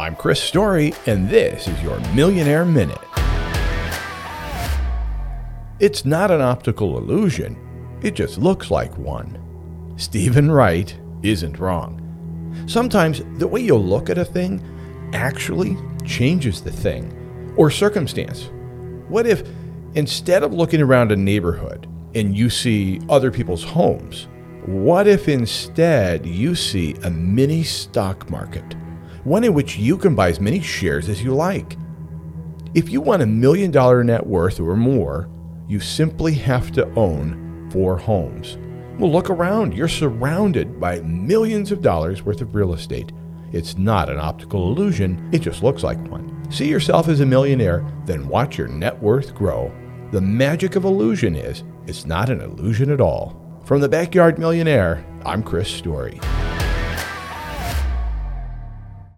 I'm Chris Story, and this is your Millionaire Minute. It's not an optical illusion, it just looks like one. Steven Wright isn't wrong. Sometimes the way you look at a thing actually changes the thing or circumstance. What if instead of looking around a neighborhood and you see other people's homes, what if instead you see a mini stock market? One in which you can buy as many shares as you like. If you want a million dollar net worth or more, you simply have to own four homes. Well, look around. You're surrounded by millions of dollars worth of real estate. It's not an optical illusion, it just looks like one. See yourself as a millionaire, then watch your net worth grow. The magic of illusion is it's not an illusion at all. From the Backyard Millionaire, I'm Chris Story.